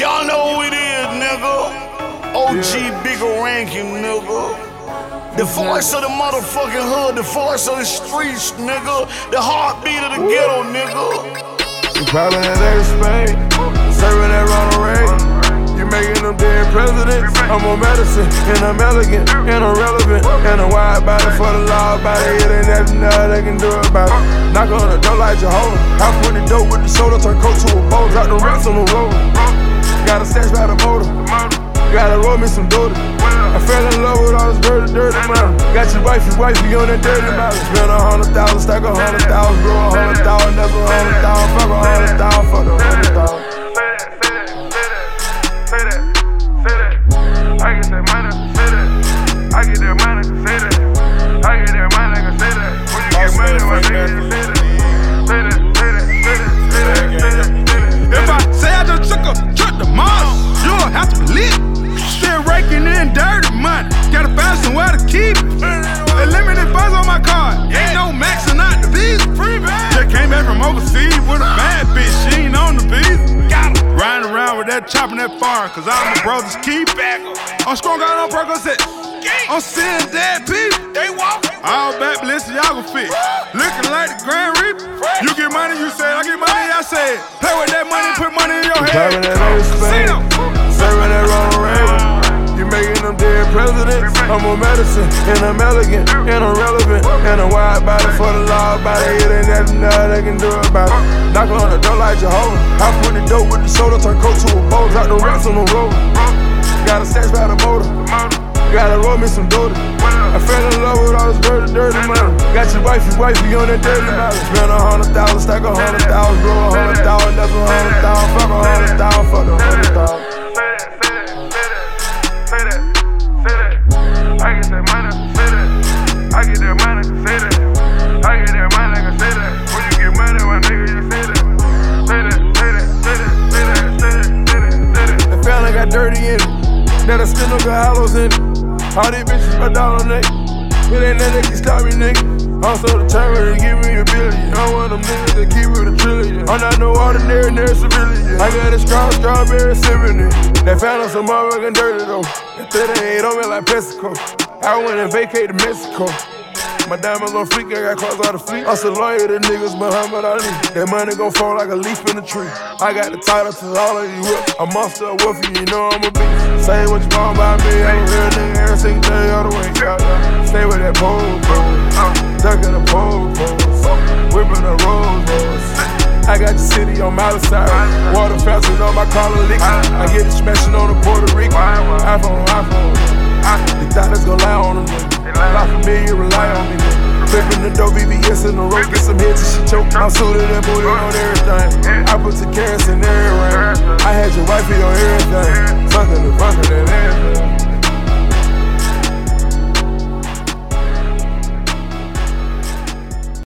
Y'all know who it is, nigga. OG Bigga Rankin, nigga. The voice of the motherfucking hood, the voice of the streets, nigga. The heartbeat of the ghetto, nigga. You probably in every Spain, serving that Ronald Reagan. You making them dead presidents. I'm on medicine, and I'm elegant, and I'm relevant, and I'm wide body for the law body. It ain't nothing uh, they can do about it. Knock on the door like Jehovah. Hop on the dope with the shoulder, turn coat to a bowl, drop the rocks on the road. Got a stash by the motor. Gotta roll me some doodle. I fell in love with all this dirty, dirty money. Got your wifey, wifey on that dirty money. Spend a hundred thousand, stack a hundred thousand, grow a hundred thousand, that's a hundred thousand, fuck a hundred thousand, with that chopping that fire, cause all my brothers keep back. I'm strong out on Percocet. I'm seeing dead people. They walk. All back Balenciaga fit. Looking like the Grand Reaper. You get money, you say, I get money, I say. Play with that money, put money in your Driving head. that every Spain, serving that Ronald Reagan. You making them dead presidents. I'm on medicine, and I'm elegant, and I'm relevant, and I'm wide body for the law body. It ain't nothing they can do about it. Knock on the door like Jehovah. Hop on the dope with the soda, turn coat to a bowl, drop the rocks on the road. Got a stash by the motor. Gotta roll me some doodle. I fell in love with all this dirty, dirty money. Got your wifey, wifey on that dirty money. Spend a hundred thousand, stack a hundred thousand, grow a hundred thousand, that's a hundred thousand, fuck a hundred thousand, fuck a hundred No got hollows in it. All these bitches my dollar neck. It ain't nothing that can stop me, nigga. I'm so determined to give me a billion. I'm one of them niggas that keep it a trillion. I'm not no ordinary, nary civilian. I got a straw, strawberry sipping it. That found some motherfucking dirty though. That 38 on me like Pepsico. I went and vacate to Mexico. My diamonds on fleek, I got cars out of fleet. I'm so loyal to niggas, Muhammad Ali. That money gon' fall like a leaf in a tree. I got the title to all of these whips. A monster, a wolf, you know I'm a beast. Say what you want about me, I'm a real nigga every single day all the way. Stay with that pole, pole. Ducking the pole, pole. Whipping the rolls, rolls. I got the city on my side. Water fountain on my collar lick. I get it smashing on the Puerto. I my iPhone, iPhone. Thought it's gon' lie on them. For me, you rely on me. Flipping the dough, BBS in the road, get some hits and she choke. I'm suited and booted on everything. I put the carats in ring. I had your wifey on everything. Fucking the fucking and everything.